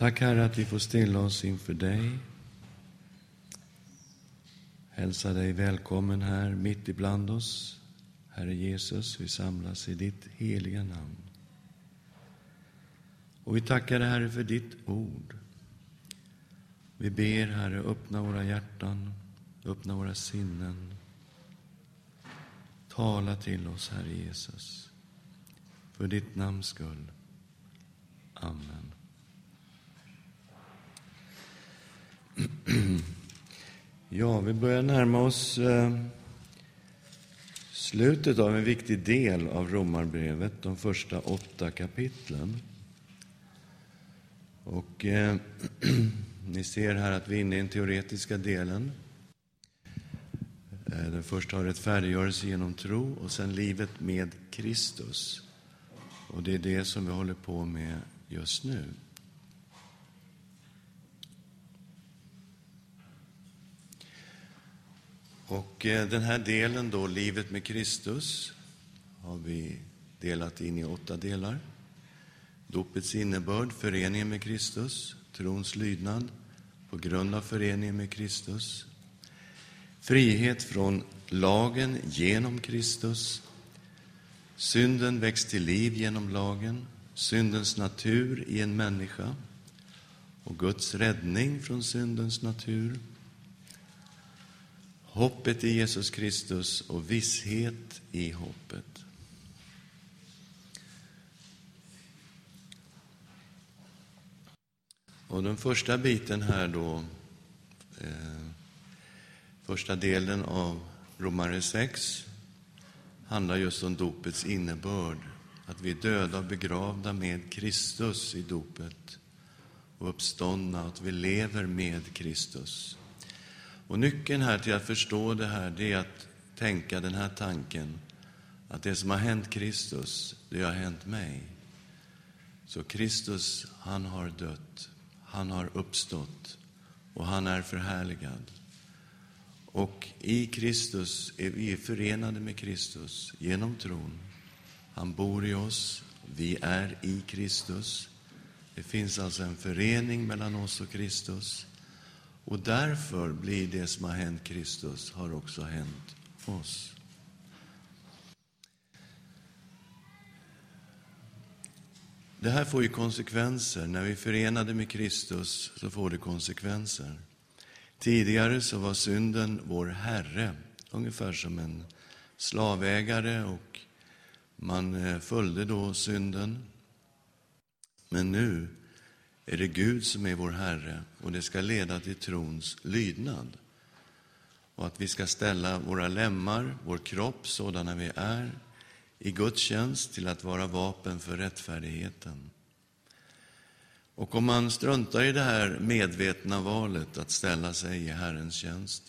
Tack Herre att vi får stilla oss inför dig. Hälsa dig välkommen här mitt ibland oss. Herre Jesus, vi samlas i ditt heliga namn. Och vi tackar dig Herre för ditt ord. Vi ber Herre, öppna våra hjärtan, öppna våra sinnen. Tala till oss, Herre Jesus. För ditt namns skull. Amen. Ja, vi börjar närma oss eh, slutet av en viktig del av Romarbrevet, de första åtta kapitlen. Och eh, ni ser här att vi är inne i den teoretiska delen. Eh, den första har rättfärdiggörelse genom tro och sen livet med Kristus. Och det är det som vi håller på med just nu. Och eh, den här delen då, livet med Kristus, har vi delat in i åtta delar. Dopets innebörd, föreningen med Kristus, trons lydnad på grund av föreningen med Kristus, frihet från lagen genom Kristus, synden väcks till liv genom lagen, syndens natur i en människa. Och Guds räddning från syndens natur, hoppet i Jesus Kristus och visshet i hoppet. Och den första biten här då, eh, första delen av Romare 6, handlar just om dopets innebörd. Att vi är döda och begravda med Kristus i dopet och uppståndna, att vi lever med Kristus. Och nyckeln här till att förstå det här, det är att tänka den här tanken, att det som har hänt Kristus, det har hänt mig. Så Kristus, han har dött, han har uppstått och han är förhärligad. Och i Kristus är vi förenade med Kristus genom tron. Han bor i oss, vi är i Kristus. Det finns alltså en förening mellan oss och Kristus. Och därför blir det som har hänt Kristus, har också hänt oss. Det här får ju konsekvenser. När vi är förenade med Kristus så får det konsekvenser. Tidigare så var synden vår Herre, ungefär som en slavägare och man eh, följde då synden. Men nu är det Gud som är vår Herre och det ska leda till trons lydnad. Och att vi ska ställa våra lemmar, vår kropp, sådana vi är, i Guds tjänst till att vara vapen för rättfärdigheten. Och om man struntar i det här medvetna valet att ställa sig i Herrens tjänst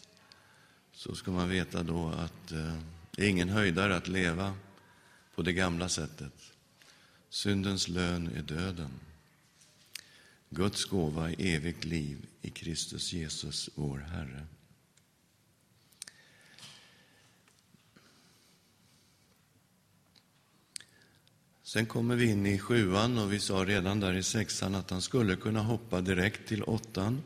så ska man veta då att eh, det är ingen höjdare att leva på det gamla sättet. Syndens lön är döden. Guds gåva är evigt liv i Kristus Jesus, vår Herre. Sen kommer vi in i sjuan och vi sa redan där i sexan att han skulle kunna hoppa direkt till åttan.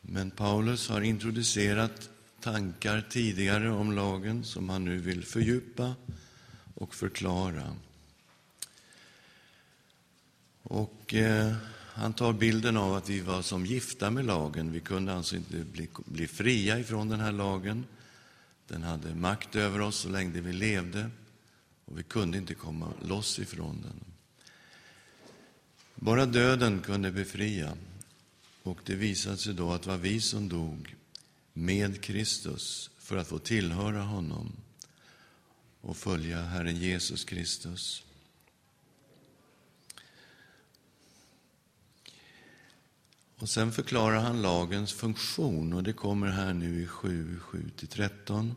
Men Paulus har introducerat tankar tidigare om lagen som han nu vill fördjupa och förklara. Och eh, han tar bilden av att vi var som gifta med lagen. Vi kunde alltså inte bli, bli fria ifrån den här lagen. Den hade makt över oss så länge vi levde och vi kunde inte komma loss ifrån den. Bara döden kunde befria. Och det visade sig då att det var vi som dog med Kristus för att få tillhöra honom och följa Herren Jesus Kristus. Och sen förklarar han lagens funktion och det kommer här nu i 7, 7-13.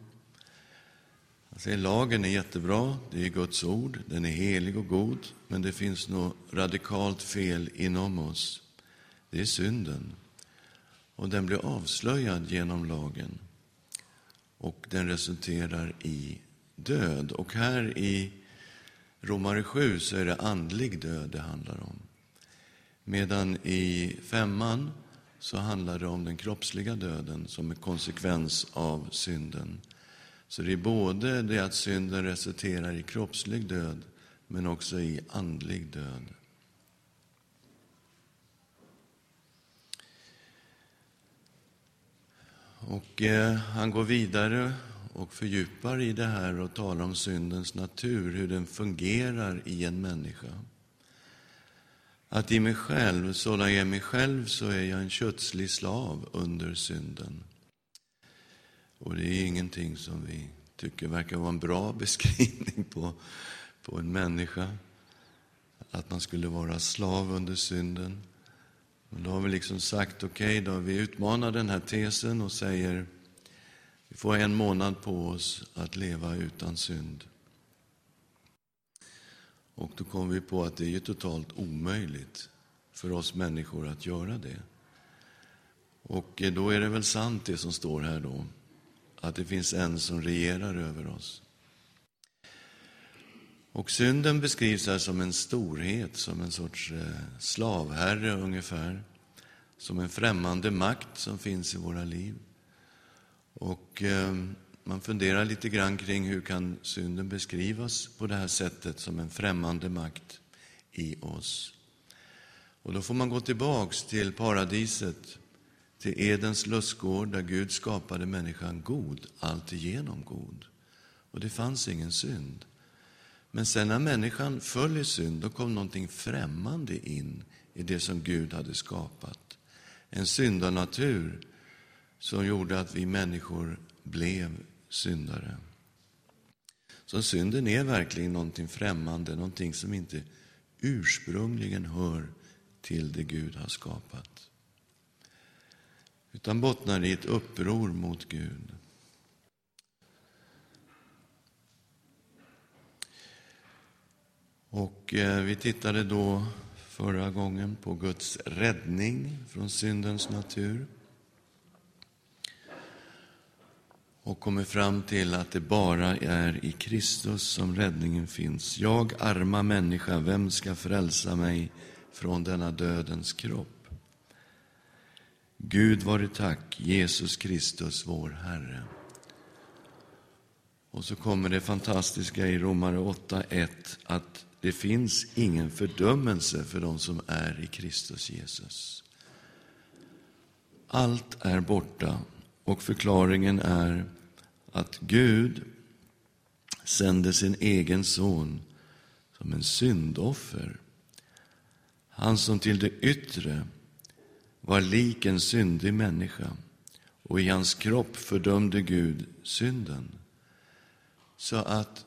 Han säger lagen är jättebra, det är Guds ord, den är helig och god, men det finns något radikalt fel inom oss. Det är synden. Och den blir avslöjad genom lagen. Och den resulterar i död. Och här i Romare 7 så är det andlig död det handlar om. Medan i femman så handlar det om den kroppsliga döden som en konsekvens av synden. Så det är både det att synden resulterar i kroppslig död men också i andlig död. Och eh, han går vidare och fördjupar i det här och talar om syndens natur, hur den fungerar i en människa. Att i mig själv, sådan jag är mig själv, så är jag en kötslig slav under synden. Och det är ingenting som vi tycker verkar vara en bra beskrivning på, på en människa. Att man skulle vara slav under synden. Men då har vi liksom sagt, okej okay, då, vi utmanar den här tesen och säger, vi får en månad på oss att leva utan synd. Och då kom vi på att det är ju totalt omöjligt för oss människor att göra det. Och då är det väl sant det som står här då, att det finns en som regerar över oss. Och synden beskrivs här som en storhet, som en sorts eh, slavherre ungefär. Som en främmande makt som finns i våra liv. Och ehm, man funderar lite grann kring hur kan synden beskrivas på det här sättet som en främmande makt i oss. Och då får man gå tillbaks till paradiset, till Edens lustgård där Gud skapade människan god, alltigenom god. Och det fanns ingen synd. Men sen när människan föll i synd, då kom någonting främmande in i det som Gud hade skapat. En syndanatur som gjorde att vi människor blev syndare. Så synden är verkligen någonting främmande, någonting som inte ursprungligen hör till det Gud har skapat. Utan bottnar i ett uppror mot Gud. Och eh, vi tittade då förra gången på Guds räddning från syndens natur. Och kommer fram till att det bara är i Kristus som räddningen finns. Jag, arma människa, vem ska frälsa mig från denna dödens kropp? Gud vare tack, Jesus Kristus, vår Herre. Och så kommer det fantastiska i Romare 8.1 att det finns ingen fördömelse för de som är i Kristus Jesus. Allt är borta och förklaringen är att Gud sände sin egen son som en syndoffer. Han som till det yttre var lik en syndig människa och i hans kropp fördömde Gud synden. Så att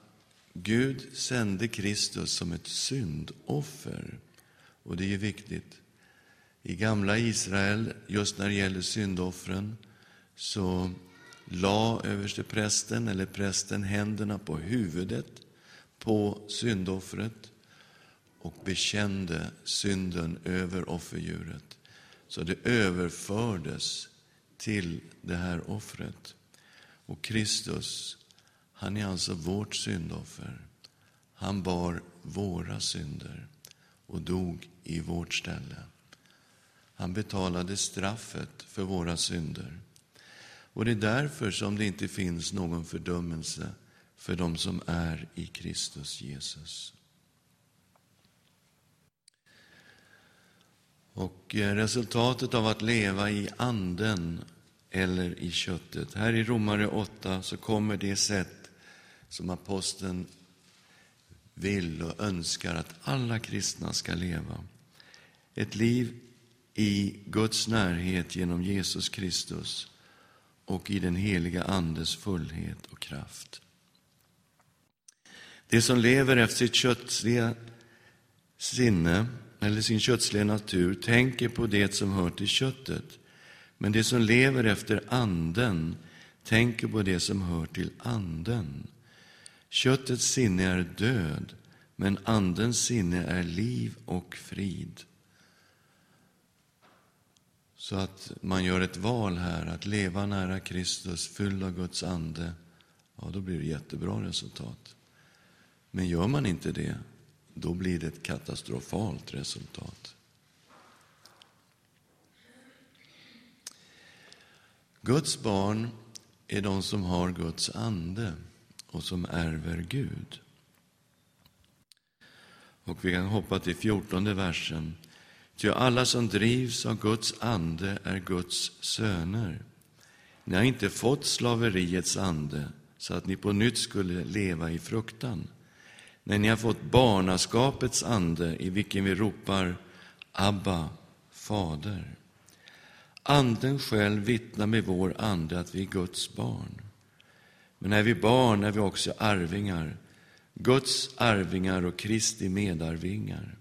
Gud sände Kristus som ett syndoffer. Och det är viktigt. I gamla Israel, just när det gäller syndoffren, så la översteprästen eller prästen händerna på huvudet på syndoffret och bekände synden över offerdjuret. Så det överfördes till det här offret. Och Kristus, han är alltså vårt syndoffer. Han bar våra synder och dog i vårt ställe. Han betalade straffet för våra synder. Och det är därför som det inte finns någon fördömelse för dem som är i Kristus Jesus. Och eh, resultatet av att leva i anden eller i köttet. Här i Romare 8 så kommer det sätt som aposteln vill och önskar att alla kristna ska leva. Ett liv i Guds närhet genom Jesus Kristus och i den heliga Andes fullhet och kraft. Det som lever efter sitt kötsliga sinne eller sin kötsliga natur tänker på det som hör till köttet. Men det som lever efter anden tänker på det som hör till anden. Köttets sinne är död, men andens sinne är liv och frid. Så att man gör ett val här, att leva nära Kristus, fylld av Guds ande, ja, då blir det jättebra resultat. Men gör man inte det, då blir det ett katastrofalt resultat. Guds barn är de som har Guds ande och som ärver Gud. Och vi kan hoppa till fjortonde versen. Ty alla som drivs av Guds ande är Guds söner. Ni har inte fått slaveriets ande så att ni på nytt skulle leva i fruktan. Nej, ni har fått barnaskapets ande i vilken vi ropar Abba, Fader. Anden själv vittnar med vår ande att vi är Guds barn. Men är vi barn är vi också arvingar, Guds arvingar och Kristi medarvingar.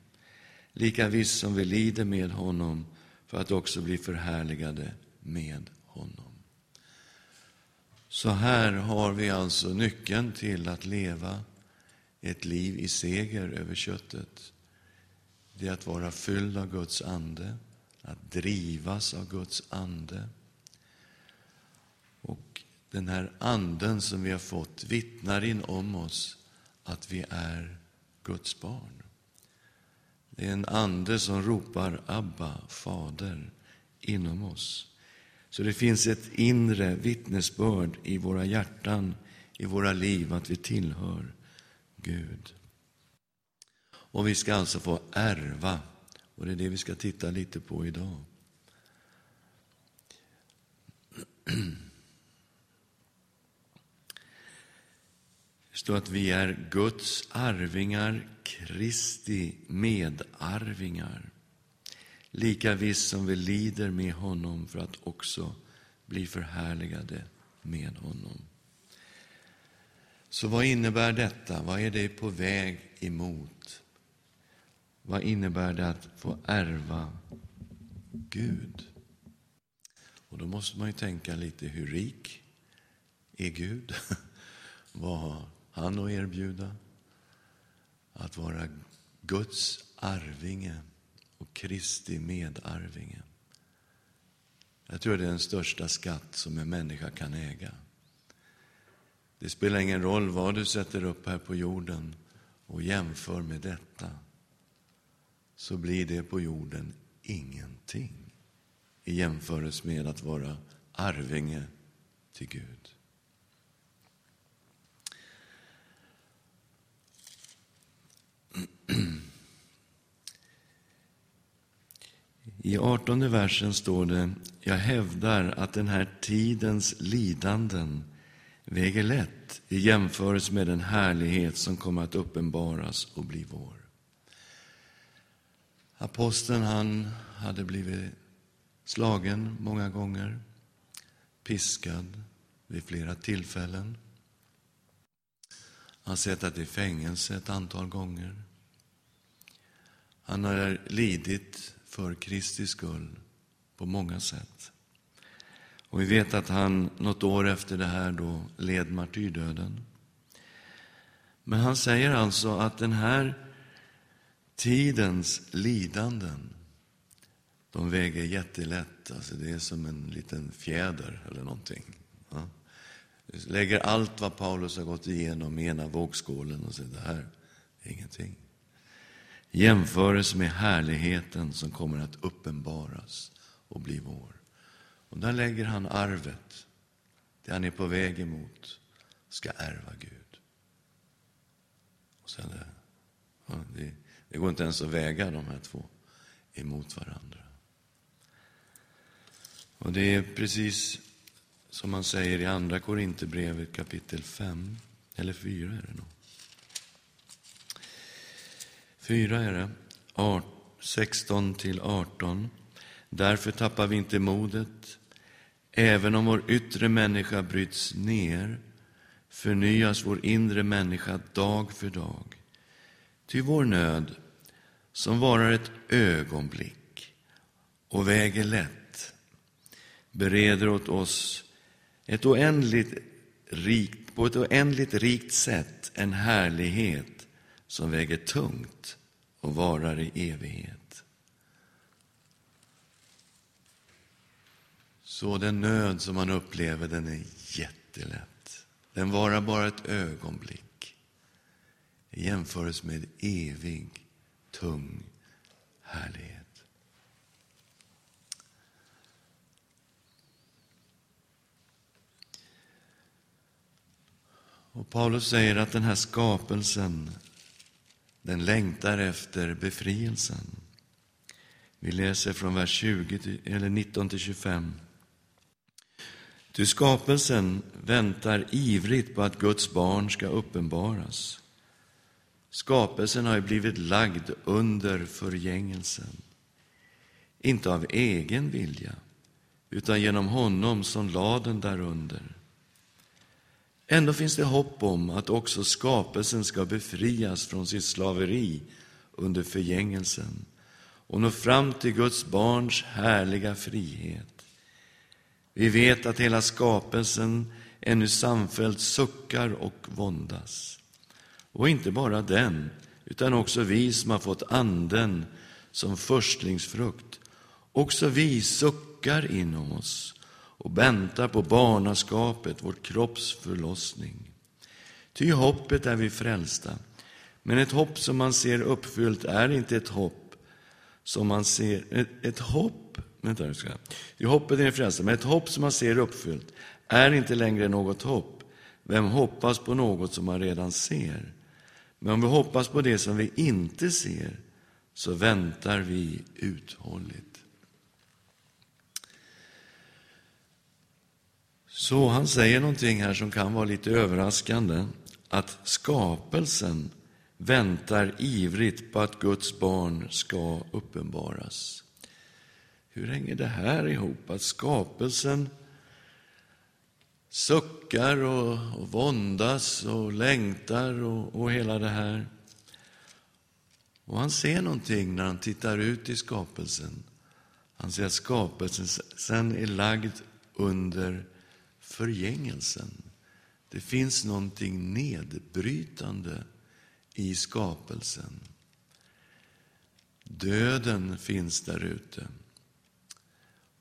Lika visst som vi lider med honom för att också bli förhärligade med honom. Så här har vi alltså nyckeln till att leva ett liv i seger över köttet. Det är att vara fylld av Guds ande, att drivas av Guds ande. Och den här anden som vi har fått vittnar in om oss att vi är Guds barn. Det är en ande som ropar Abba, Fader, inom oss. Så det finns ett inre vittnesbörd i våra hjärtan, i våra liv, att vi tillhör Gud. Och vi ska alltså få ärva, och det är det vi ska titta lite på idag. så att vi är Guds arvingar, Kristi medarvingar. Lika visst som vi lider med honom för att också bli förhärligade med honom. Så vad innebär detta? Vad är det på väg emot? Vad innebär det att få ärva Gud? Och då måste man ju tänka lite, hur rik är Gud? Vad han att erbjuda? Att vara Guds arvinge och Kristi medarvinge. Jag tror det är den största skatt som en människa kan äga. Det spelar ingen roll vad du sätter upp här på jorden och jämför med detta, så blir det på jorden ingenting i jämförelse med att vara arvinge till Gud. I artonde versen står det, jag hävdar att den här tidens lidanden väger lätt i jämförelse med den härlighet som kommer att uppenbaras och bli vår. Aposteln han hade blivit slagen många gånger, piskad vid flera tillfällen. Han suttit i fängelse ett antal gånger. Han har lidit för Kristi skull på många sätt. Och vi vet att han något år efter det här då led martyrdöden. Men han säger alltså att den här tidens lidanden, de väger jättelätt. Alltså det är som en liten fjäder eller någonting. Ja. Lägger allt vad Paulus har gått igenom i ena vågskålen och säger det här är ingenting. Jämförelse med härligheten som kommer att uppenbaras och bli vår. Och där lägger han arvet, det han är på väg emot, ska ärva Gud. Och sen det, ja, det, det går inte ens att väga de här två emot varandra. Och det är precis som man säger i Andra Korinthierbrevet kapitel 5, eller 4 är det nog. 4 är det, 16 till 18. Därför tappar vi inte modet. Även om vår yttre människa bryts ner förnyas vår inre människa dag för dag. Ty vår nöd, som varar ett ögonblick och väger lätt, bereder åt oss ett oändligt rikt, på ett oändligt rikt sätt en härlighet som väger tungt och varar i evighet. Så den nöd som man upplever, den är jättelätt. Den varar bara ett ögonblick i jämförelse med evig, tung härlighet. Och Paulus säger att den här skapelsen den längtar efter befrielsen. Vi läser från vers 20 till, eller 19 till 25. Ty skapelsen väntar ivrigt på att Guds barn ska uppenbaras. Skapelsen har ju blivit lagd under förgängelsen, inte av egen vilja, utan genom honom som lade den därunder. Ändå finns det hopp om att också skapelsen ska befrias från sitt slaveri under förgängelsen och nå fram till Guds barns härliga frihet. Vi vet att hela skapelsen ännu samfällt suckar och våndas. Och inte bara den, utan också vi som har fått Anden som förstlingsfrukt. Också vi suckar inom oss och väntar på barnaskapet, vår kropps förlossning. Ty hoppet är vi frälsta, men ett hopp som man ser uppfyllt är inte ett hopp som man ser, ett, ett hopp, vänta nu ska jag, hoppet är vi frälsta, men ett hopp som man ser uppfyllt är inte längre något hopp. Vem hoppas på något som man redan ser? Men om vi hoppas på det som vi inte ser, så väntar vi uthålligt. Så han säger någonting här som kan vara lite överraskande, att skapelsen väntar ivrigt på att Guds barn ska uppenbaras. Hur hänger det här ihop? Att skapelsen suckar och, och våndas och längtar och, och hela det här. Och han ser någonting när han tittar ut i skapelsen. Han ser att skapelsen sen är lagd under förgängelsen. Det finns någonting nedbrytande i skapelsen. Döden finns där ute.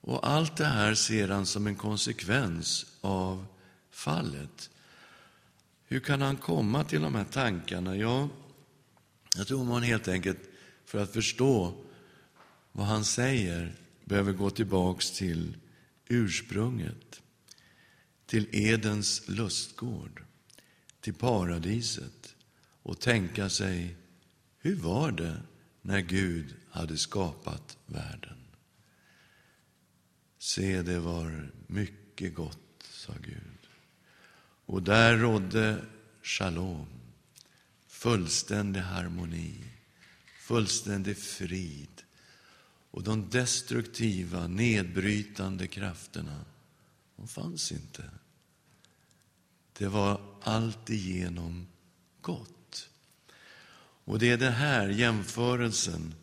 Och allt det här ser han som en konsekvens av fallet. Hur kan han komma till de här tankarna? Ja, jag tror man helt enkelt, för att förstå vad han säger, behöver gå tillbaks till ursprunget, till Edens lustgård, till paradiset och tänka sig, hur var det när Gud hade skapat världen? Se, det var mycket gott, sa Gud. Och där rådde shalom, fullständig harmoni, fullständig frid. Och de destruktiva, nedbrytande krafterna, de fanns inte. Det var alltigenom gott. Och det är den här jämförelsen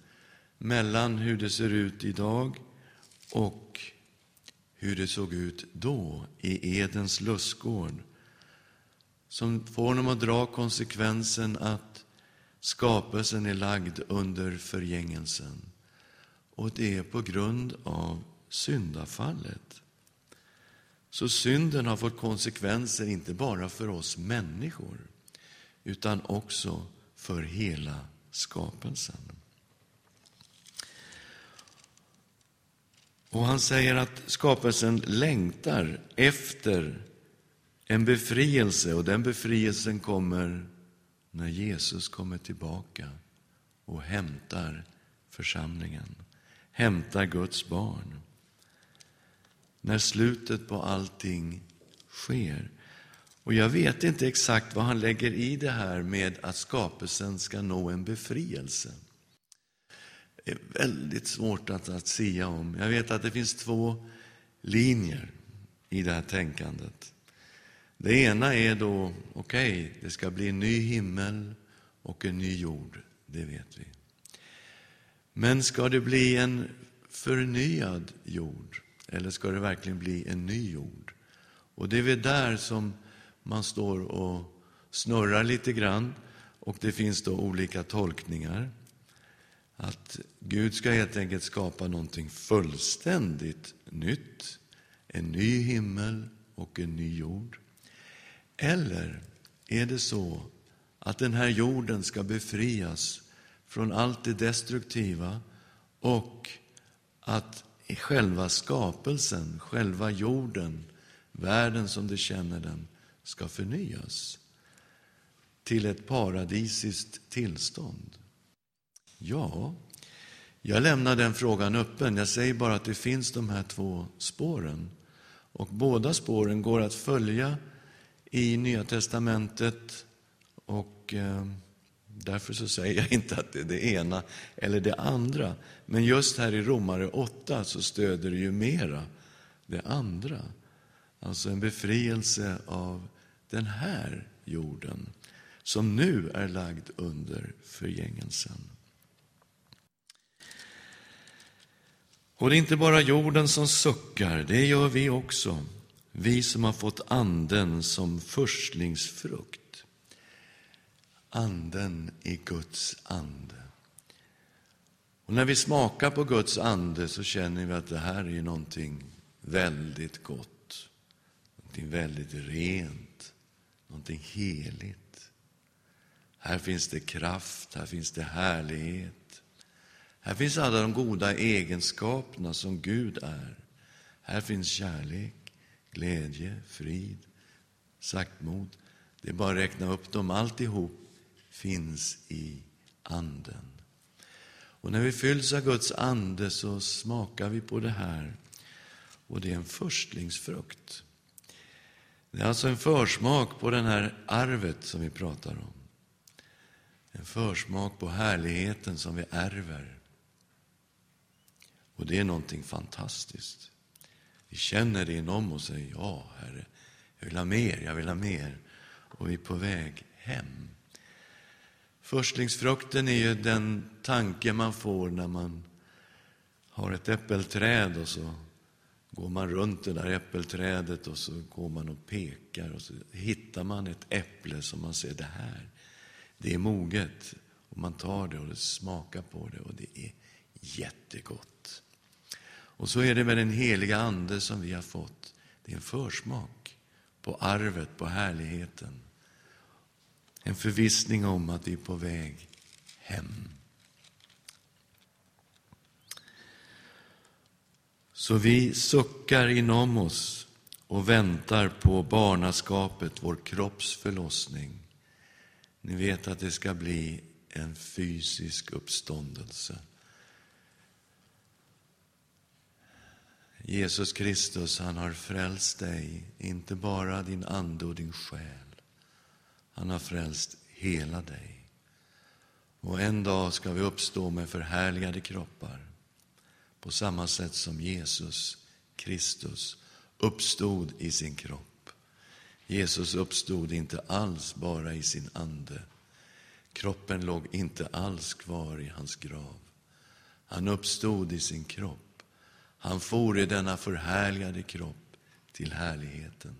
mellan hur det ser ut idag och hur det såg ut då i Edens lustgård som får honom att dra konsekvensen att skapelsen är lagd under förgängelsen. Och det är på grund av syndafallet. Så synden har fått konsekvenser inte bara för oss människor utan också för hela skapelsen. Och han säger att skapelsen längtar efter en befrielse och den befrielsen kommer när Jesus kommer tillbaka och hämtar församlingen, hämtar Guds barn. När slutet på allting sker. Och jag vet inte exakt vad han lägger i det här med att skapelsen ska nå en befrielse. Det är väldigt svårt att, att sia om. Jag vet att det finns två linjer i det här tänkandet. Det ena är då, okej, okay, det ska bli en ny himmel och en ny jord, det vet vi. Men ska det bli en förnyad jord, eller ska det verkligen bli en ny jord? Och det är väl där som man står och snurrar lite grann och det finns då olika tolkningar. Att Gud ska helt enkelt skapa någonting fullständigt nytt, en ny himmel och en ny jord. Eller är det så att den här jorden ska befrias från allt det destruktiva och att i själva skapelsen, själva jorden, världen som du känner den, ska förnyas. till ett paradisiskt tillstånd? Ja, jag lämnar den frågan öppen. Jag säger bara att det finns de här två spåren. Och båda spåren går att följa i Nya testamentet och eh, därför så säger jag inte att det är det ena eller det andra. Men just här i Romare 8 så stöder det ju mera det andra. Alltså en befrielse av den här jorden som nu är lagd under förgängelsen. Och det är inte bara jorden som suckar, det gör vi också. Vi som har fått anden som förstlingsfrukt. Anden i Guds ande. Och när vi smakar på Guds ande så känner vi att det här är någonting väldigt gott. Någonting väldigt rent, någonting heligt. Här finns det kraft, här finns det härlighet. Här finns alla de goda egenskaperna som Gud är. Här finns kärlek, glädje, frid, saktmod. Det är bara att räkna upp dem. Alltihop finns i Anden. Och när vi fylls av Guds ande så smakar vi på det här. Och det är en förstlingsfrukt. Det är alltså en försmak på det här arvet som vi pratar om. En försmak på härligheten som vi ärver. Och det är någonting fantastiskt. Vi känner det inom oss och säger ja, Herre, jag vill ha mer, jag vill ha mer. Och vi är på väg hem. Förstlingsfrukten är ju den tanke man får när man har ett äppelträd och så går man runt det där äppelträdet och så går man och pekar och så hittar man ett äpple som man ser, det här, det är moget. Och man tar det och smakar på det och det är jättegott. Och så är det med den heliga Ande som vi har fått. Det är en försmak på arvet, på härligheten. En förvissning om att vi är på väg hem. Så vi suckar inom oss och väntar på barnaskapet, vår kropps förlossning. Ni vet att det ska bli en fysisk uppståndelse. Jesus Kristus, han har frälst dig, inte bara din ande och din själ. Han har frälst hela dig. Och en dag ska vi uppstå med förhärligade kroppar på samma sätt som Jesus Kristus uppstod i sin kropp. Jesus uppstod inte alls bara i sin ande. Kroppen låg inte alls kvar i hans grav. Han uppstod i sin kropp han for i denna förhärligade kropp till härligheten.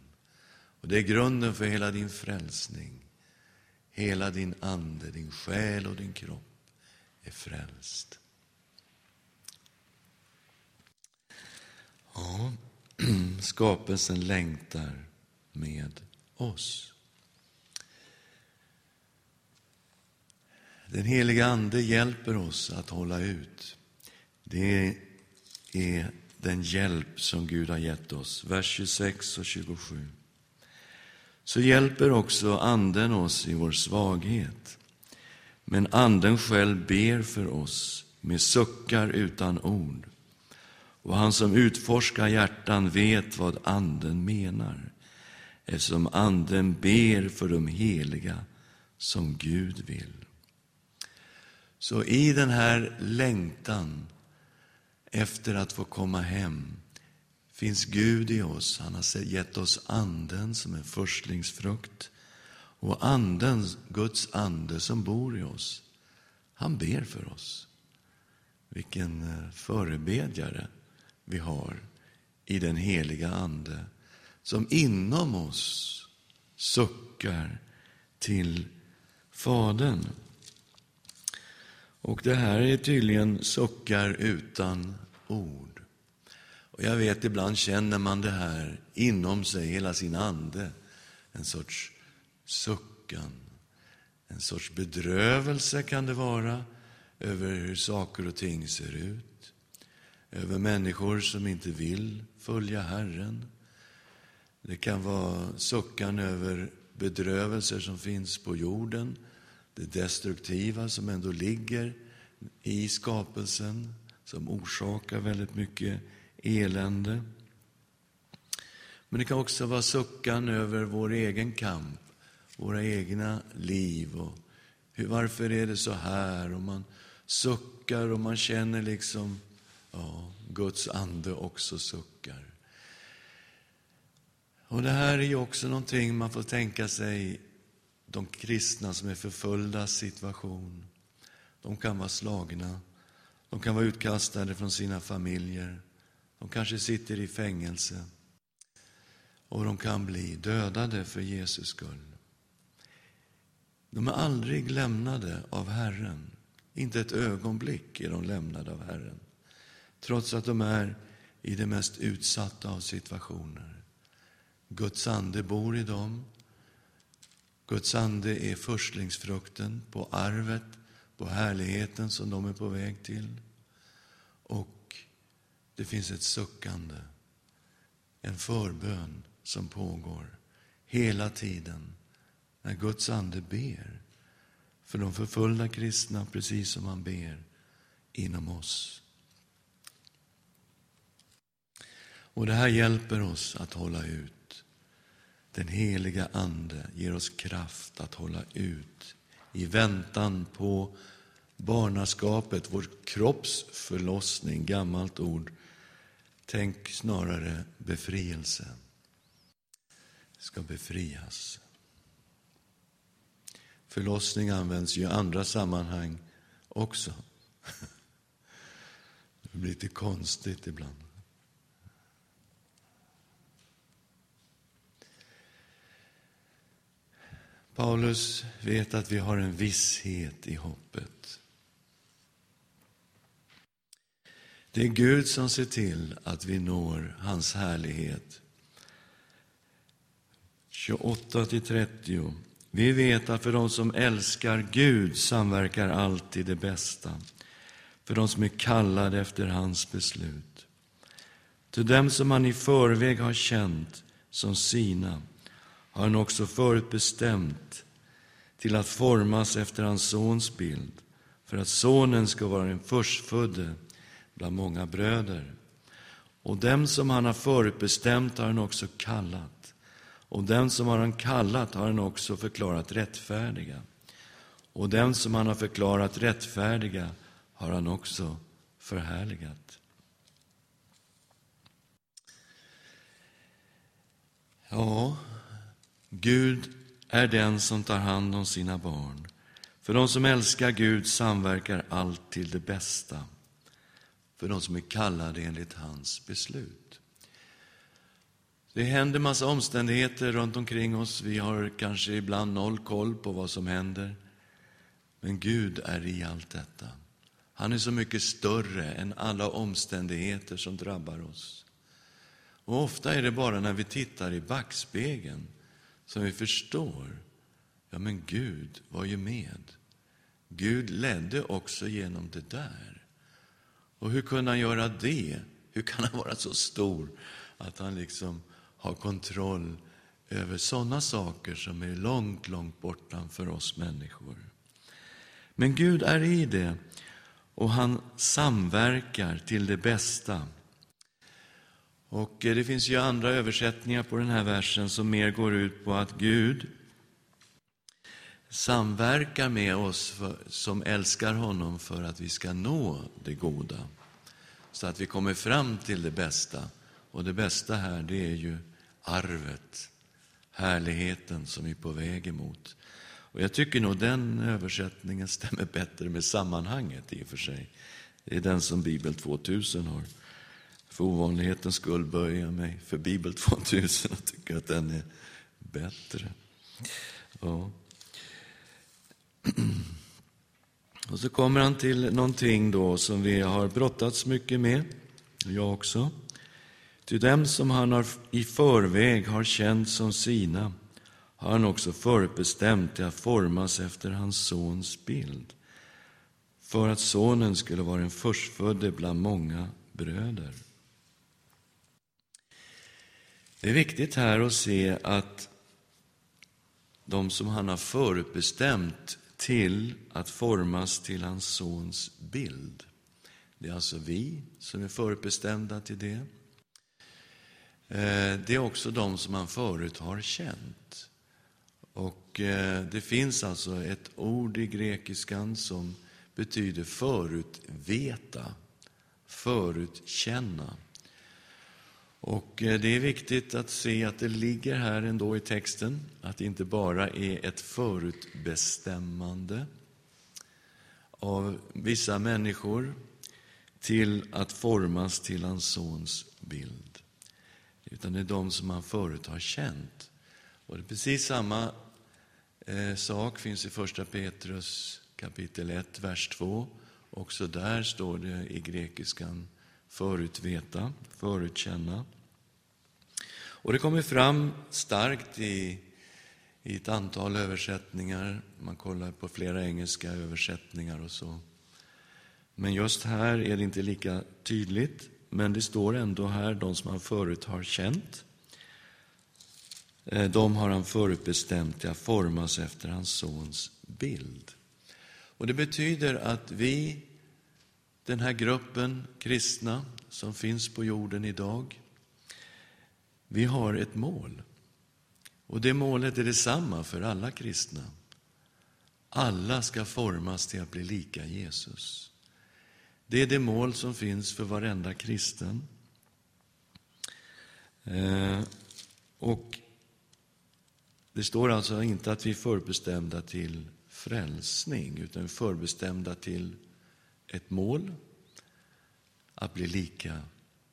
Och det är grunden för hela din frälsning. Hela din ande, din själ och din kropp är frälst. Ja, skapelsen längtar med oss. Den heliga Ande hjälper oss att hålla ut. Det är den hjälp som Gud har gett oss. Vers 26 och 27. Så hjälper också Anden oss i vår svaghet. Men Anden själv ber för oss med suckar utan ord. Och han som utforskar hjärtan vet vad Anden menar eftersom Anden ber för de heliga som Gud vill. Så i den här längtan efter att få komma hem finns Gud i oss. Han har gett oss anden som en förstlingsfrukt. Och anden, Guds ande som bor i oss, han ber för oss. Vilken eh, förebedjare vi har i den heliga Ande som inom oss suckar till Fadern. Och det här är tydligen suckar utan ord. Och jag vet, ibland känner man det här inom sig, hela sin ande. En sorts suckan, en sorts bedrövelse kan det vara över hur saker och ting ser ut. Över människor som inte vill följa Herren. Det kan vara suckan över bedrövelser som finns på jorden, det destruktiva som ändå ligger i skapelsen, som orsakar väldigt mycket elände. Men det kan också vara suckan över vår egen kamp, våra egna liv. Och hur, varför är det så här? Och man suckar och man känner liksom, ja, Guds ande också suckar. Och det här är ju också någonting man får tänka sig, de kristna som är förföljda situation. De kan vara slagna, de kan vara utkastade från sina familjer, de kanske sitter i fängelse och de kan bli dödade för Jesus skull. De är aldrig lämnade av Herren. Inte ett ögonblick är de lämnade av Herren. Trots att de är i det mest utsatta av situationer. Guds ande bor i dem. Guds ande är förstlingsfrukten på arvet, på härligheten som de är på väg till. Och det finns ett suckande, en förbön som pågår hela tiden när Guds ande ber för de förföljda kristna, precis som han ber inom oss. Och det här hjälper oss att hålla ut. Den heliga Ande ger oss kraft att hålla ut i väntan på barnaskapet, vår kropps förlossning, gammalt ord. Tänk snarare befrielse. Ska befrias. Förlossning används ju i andra sammanhang också. Det blir lite konstigt ibland. Paulus vet att vi har en visshet i hoppet. Det är Gud som ser till att vi når hans härlighet. 28 30. Vi vet att för de som älskar Gud samverkar alltid det bästa, för de som är kallade efter hans beslut. Till dem som han i förväg har känt som sina har han också förutbestämt till att formas efter hans sons bild, för att sonen ska vara den förstfödde bland många bröder. Och dem som han har förutbestämt har han också kallat. Och dem som har han kallat har han också förklarat rättfärdiga. Och dem som han har förklarat rättfärdiga har han också förhärligat. Ja, Gud är den som tar hand om sina barn. För de som älskar Gud samverkar allt till det bästa, för de som är kallade enligt hans beslut. Det händer massa omständigheter runt omkring oss. Vi har kanske ibland noll koll på vad som händer. Men Gud är i allt detta. Han är så mycket större än alla omständigheter som drabbar oss. Och ofta är det bara när vi tittar i backspegeln som vi förstår, ja men Gud var ju med. Gud ledde också genom det där. Och hur kunde han göra det? Hur kan han vara så stor att han liksom har kontroll över sådana saker som är långt, långt bortanför oss människor? Men Gud är i det och han samverkar till det bästa. Och eh, det finns ju andra översättningar på den här versen som mer går ut på att Gud samverkar med oss för, som älskar honom för att vi ska nå det goda. Så att vi kommer fram till det bästa. Och det bästa här, det är ju arvet, härligheten som vi är på väg emot. Och jag tycker nog den översättningen stämmer bättre med sammanhanget i och för sig. Det är den som Bibel 2000 har. För ovanlighetens skull böjer jag mig för Bibel 2000 och tycker att den är bättre. Ja. Och så kommer han till någonting då som vi har brottats mycket med, jag också. Till dem som han har i förväg har känt som sina har han också förutbestämt till att formas efter hans sons bild, för att sonen skulle vara en förstfödde bland många bröder. Det är viktigt här att se att de som han har förutbestämt till att formas till hans sons bild. Det är alltså vi som är förutbestämda till det. Eh, det är också de som han förut har känt. Och eh, det finns alltså ett ord i grekiskan som betyder förutveta, förutkänna. Och eh, det är viktigt att se att det ligger här ändå i texten, att det inte bara är ett förutbestämmande av vissa människor till att formas till hans sons bild. Utan det är de som han förut har känt. Och det är precis samma eh, sak finns i första Petrus kapitel 1, vers 2. Också där står det i grekiskan förutveta, förutkänna. Och det kommer fram starkt i, i ett antal översättningar. Man kollar på flera engelska översättningar och så. Men just här är det inte lika tydligt. Men det står ändå här, de som han förut har känt, eh, de har han förutbestämt till att formas efter hans sons bild. Och Det betyder att vi, den här gruppen kristna som finns på jorden idag, vi har ett mål. Och det målet är detsamma för alla kristna. Alla ska formas till att bli lika Jesus. Det är det mål som finns för varenda kristen. Eh, och Det står alltså inte att vi är förbestämda till frälsning, utan förbestämda till ett mål, att bli lika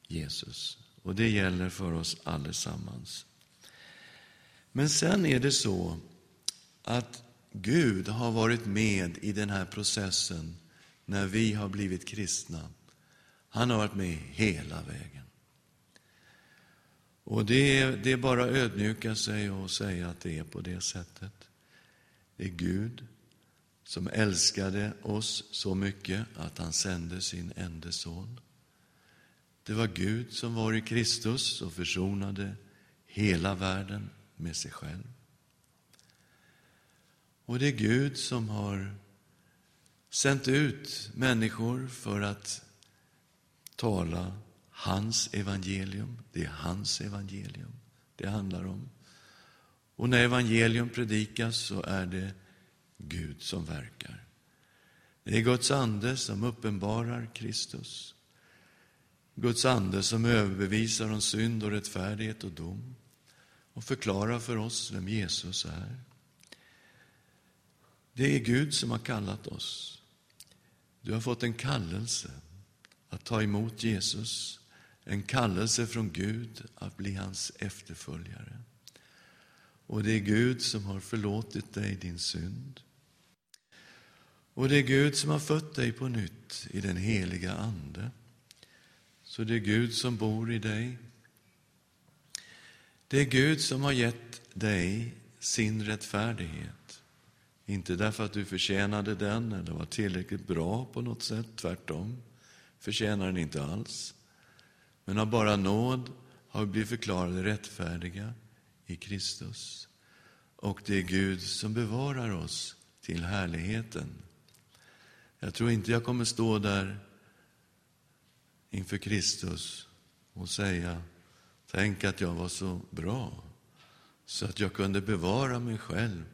Jesus. Och det gäller för oss allesammans. Men sen är det så att Gud har varit med i den här processen när vi har blivit kristna. Han har varit med hela vägen. Och det är, det är bara att ödmjuka sig och säga att det är på det sättet. Det är Gud som älskade oss så mycket att han sände sin enda son. Det var Gud som var i Kristus och försonade hela världen med sig själv. Och det är Gud som har sänt ut människor för att tala hans evangelium. Det är hans evangelium det handlar om. Och när evangelium predikas så är det Gud som verkar. Det är Guds ande som uppenbarar Kristus. Guds ande som överbevisar om synd och rättfärdighet och dom och förklarar för oss vem Jesus är. Det är Gud som har kallat oss. Du har fått en kallelse att ta emot Jesus, en kallelse från Gud att bli hans efterföljare. Och det är Gud som har förlåtit dig din synd. Och det är Gud som har fött dig på nytt i den heliga Ande. Så det är Gud som bor i dig. Det är Gud som har gett dig sin rättfärdighet. Inte därför att du förtjänade den eller var tillräckligt bra på något sätt, tvärtom. Förtjänar den inte alls. Men av bara nåd har vi blivit förklarade rättfärdiga i Kristus. Och det är Gud som bevarar oss till härligheten. Jag tror inte jag kommer stå där inför Kristus och säga Tänk att jag var så bra så att jag kunde bevara mig själv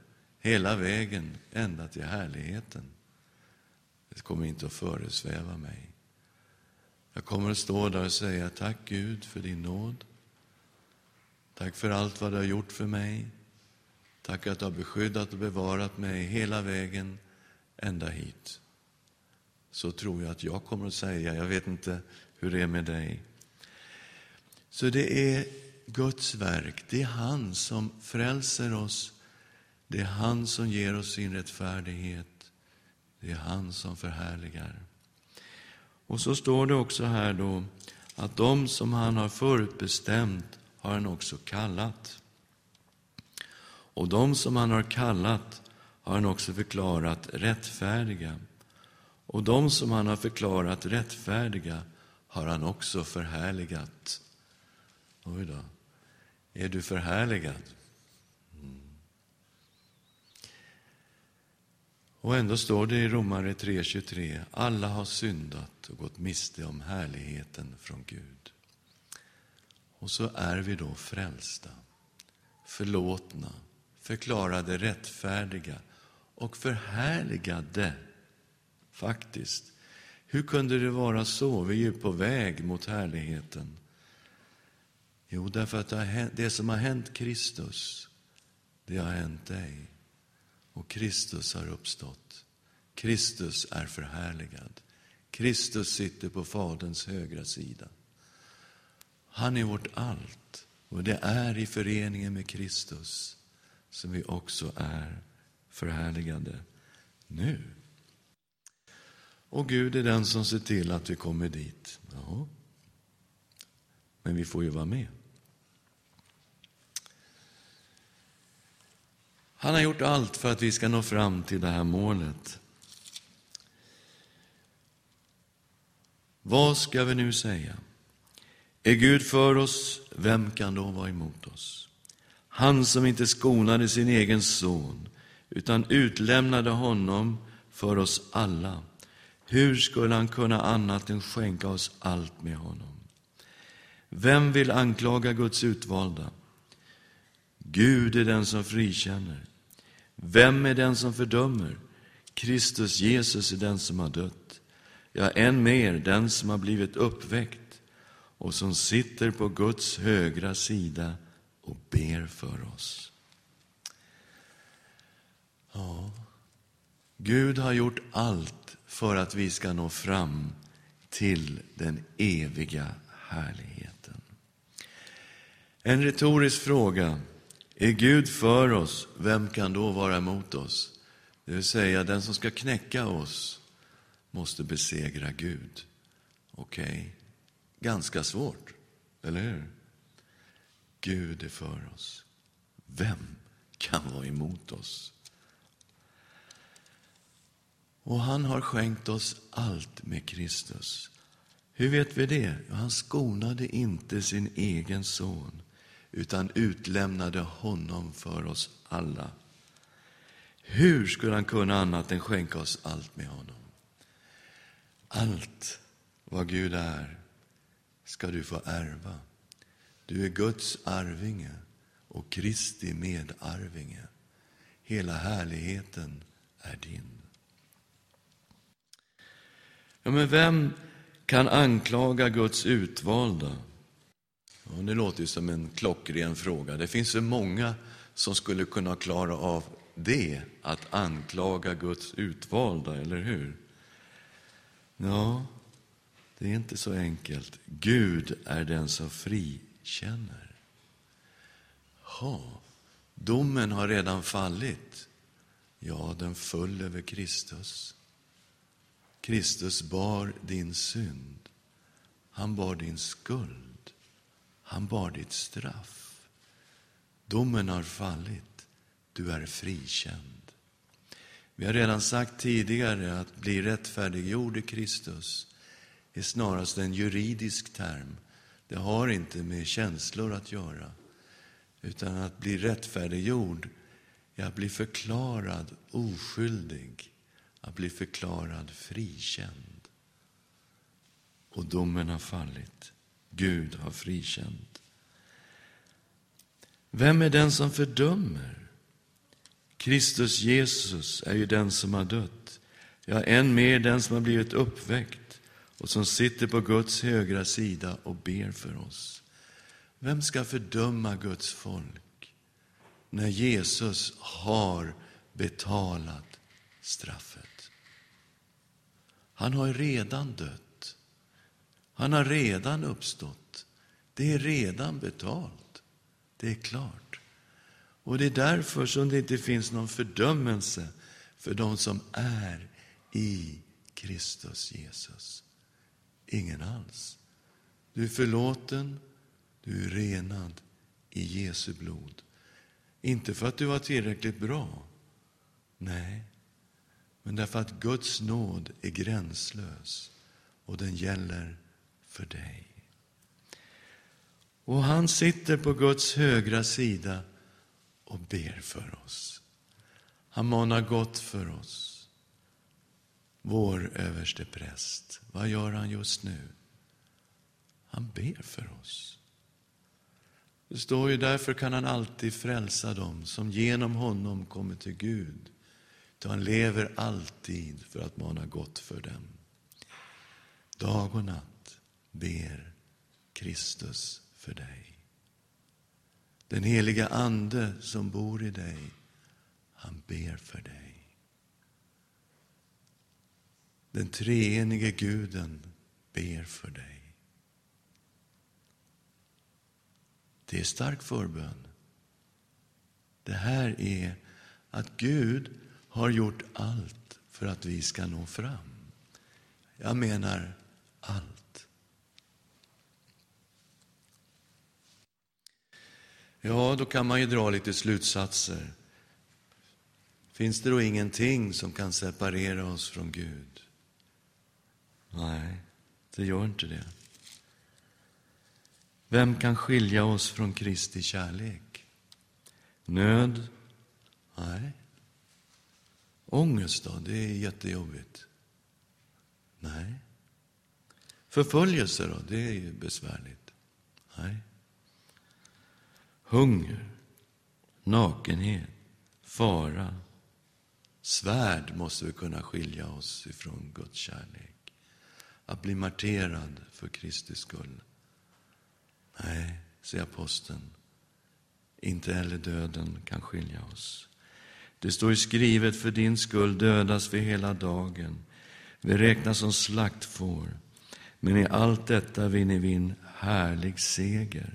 hela vägen ända till härligheten. Det kommer inte att föresväva mig. Jag kommer att stå där och säga tack Gud för din nåd. Tack för allt vad du har gjort för mig. Tack att du har beskyddat och bevarat mig hela vägen ända hit. Så tror jag att jag kommer att säga. Jag vet inte hur det är med dig. Så det är Guds verk. Det är han som frälser oss. Det är han som ger oss sin rättfärdighet. Det är han som förhärligar. Och så står det också här då att de som han har förutbestämt har han också kallat. Och de som han har kallat har han också förklarat rättfärdiga. Och de som han har förklarat rättfärdiga har han också förhärligat. Oj då. Är du förhärligad? Mm. Och ändå står det i Romare 3.23, alla har syndat och gått miste om härligheten från Gud. Och så är vi då frälsta, förlåtna, förklarade rättfärdiga och förhärligade, faktiskt. Hur kunde det vara så? Vi är ju på väg mot härligheten. Jo, därför att det som har hänt Kristus, det har hänt dig. Och Kristus har uppstått. Kristus är förhärligad. Kristus sitter på Faderns högra sida. Han är vårt allt. Och det är i föreningen med Kristus som vi också är förhärligade nu. Och Gud är den som ser till att vi kommer dit. Ja. Men vi får ju vara med. Han har gjort allt för att vi ska nå fram till det här målet. Vad ska vi nu säga? Är Gud för oss, vem kan då vara emot oss? Han som inte skonade sin egen son, utan utlämnade honom för oss alla. Hur skulle han kunna annat än skänka oss allt med honom? Vem vill anklaga Guds utvalda? Gud är den som frikänner. Vem är den som fördömer? Kristus Jesus är den som har dött. Ja, än mer den som har blivit uppväckt och som sitter på Guds högra sida och ber för oss. Ja, Gud har gjort allt för att vi ska nå fram till den eviga härligheten. En retorisk fråga. Är Gud för oss, vem kan då vara emot oss? Det vill säga, den som ska knäcka oss måste besegra Gud. Okej, okay. ganska svårt, eller hur? Gud är för oss. Vem kan vara emot oss? Och han har skänkt oss allt med Kristus. Hur vet vi det? Han skonade inte sin egen son utan utlämnade honom för oss alla. Hur skulle han kunna annat än skänka oss allt med honom? Allt vad Gud är ska du få ärva. Du är Guds arvinge och Kristi medarvinge. Hela härligheten är din. Ja, men vem kan anklaga Guds utvalda? Ja, det låter ju som en klockren fråga. Det finns så många som skulle kunna klara av det, att anklaga Guds utvalda, eller hur? Ja, det är inte så enkelt. Gud är den som frikänner. Ja, domen har redan fallit. Ja, den föll över Kristus. Kristus bar din synd. Han bar din skuld. Han bar ditt straff. Domen har fallit. Du är frikänd. Vi har redan sagt tidigare att bli rättfärdiggjord i Kristus är snarast en juridisk term. Det har inte med känslor att göra. Utan att bli rättfärdiggjord är att bli förklarad oskyldig, att bli förklarad frikänd. Och domen har fallit. Gud har frikänt. Vem är den som fördömer? Kristus Jesus är ju den som har dött. Ja, än mer den som har blivit uppväckt och som sitter på Guds högra sida och ber för oss. Vem ska fördöma Guds folk när Jesus har betalat straffet? Han har redan dött. Han har redan uppstått. Det är redan betalt. Det är klart. Och det är därför som det inte finns någon fördömelse för de som är i Kristus Jesus. Ingen alls. Du är förlåten, du är renad i Jesu blod. Inte för att du var tillräckligt bra. Nej, men därför att Guds nåd är gränslös och den gäller för dig. Och han sitter på Guds högra sida och ber för oss. Han manar gott för oss. vår överste präst, vad gör han just nu? Han ber för oss. Det står ju därför kan han alltid frälsa dem som genom honom kommer till Gud. Då han lever alltid för att mana gott för dem. Dag och natt ber Kristus för dig. Den heliga Ande som bor i dig, han ber för dig. Den treenige Guden ber för dig. Det är stark förbön. Det här är att Gud har gjort allt för att vi ska nå fram. Jag menar allt. Ja, då kan man ju dra lite slutsatser. Finns det då ingenting som kan separera oss från Gud? Nej, det gör inte det. Vem kan skilja oss från Kristi kärlek? Nöd? Nej. Ångest då? Det är jättejobbigt. Nej. Förföljelse då? Det är ju besvärligt. Nej. Hunger, nakenhet, fara. Svärd måste vi kunna skilja oss ifrån Guds kärlek. Att bli marterad för Kristi skull. Nej, säger aposteln. Inte heller döden kan skilja oss. Det står ju skrivet, för din skull dödas vi hela dagen. Vi räknas som slaktfår. Men i allt detta vinner vi en härlig seger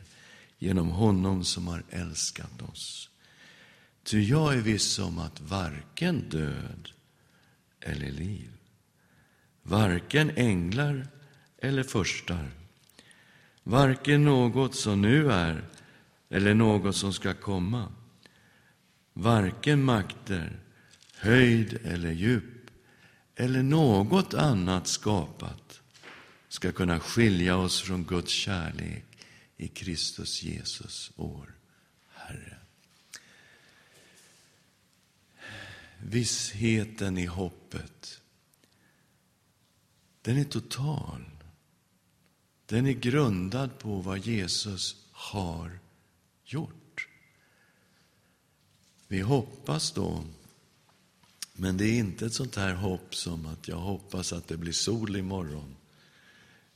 genom honom som har älskat oss. Ty jag är viss om att varken död eller liv, varken änglar eller förstar, varken något som nu är eller något som ska komma, varken makter, höjd eller djup eller något annat skapat ska kunna skilja oss från Guds kärlek i Kristus Jesus, vår Herre. Vissheten i hoppet, den är total. Den är grundad på vad Jesus har gjort. Vi hoppas då, men det är inte ett sånt här hopp som att jag hoppas att det blir sol imorgon.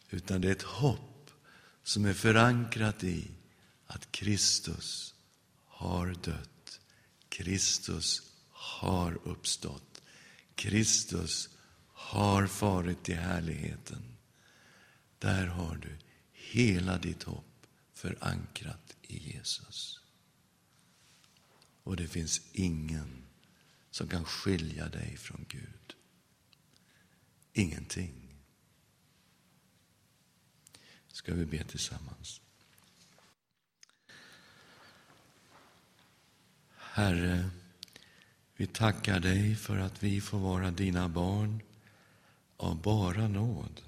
Utan det är ett hopp som är förankrat i att Kristus har dött. Kristus har uppstått. Kristus har farit till härligheten. Där har du hela ditt hopp förankrat i Jesus. Och det finns ingen som kan skilja dig från Gud. Ingenting. Ska vi be tillsammans. Herre, vi tackar dig för att vi får vara dina barn av bara nåd.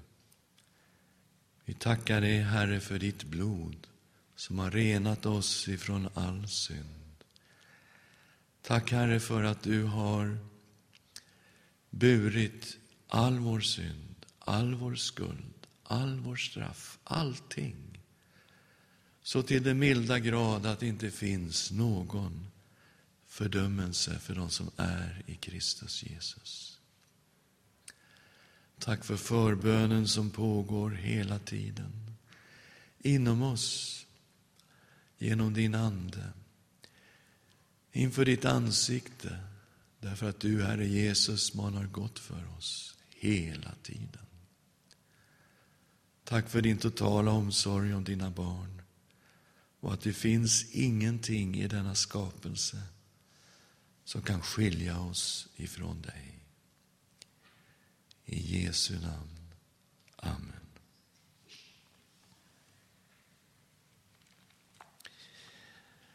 Vi tackar dig, Herre, för ditt blod som har renat oss ifrån all synd. Tack, Herre, för att du har burit all vår synd, all vår skuld, all vår straff, allting. Så till den milda grad att det inte finns någon fördömelse för de som är i Kristus Jesus. Tack för förbönen som pågår hela tiden inom oss, genom din Ande, inför ditt ansikte, därför att du, Herre Jesus, manar gott för oss hela tiden. Tack för din totala omsorg om dina barn och att det finns ingenting i denna skapelse som kan skilja oss ifrån dig. I Jesu namn. Amen.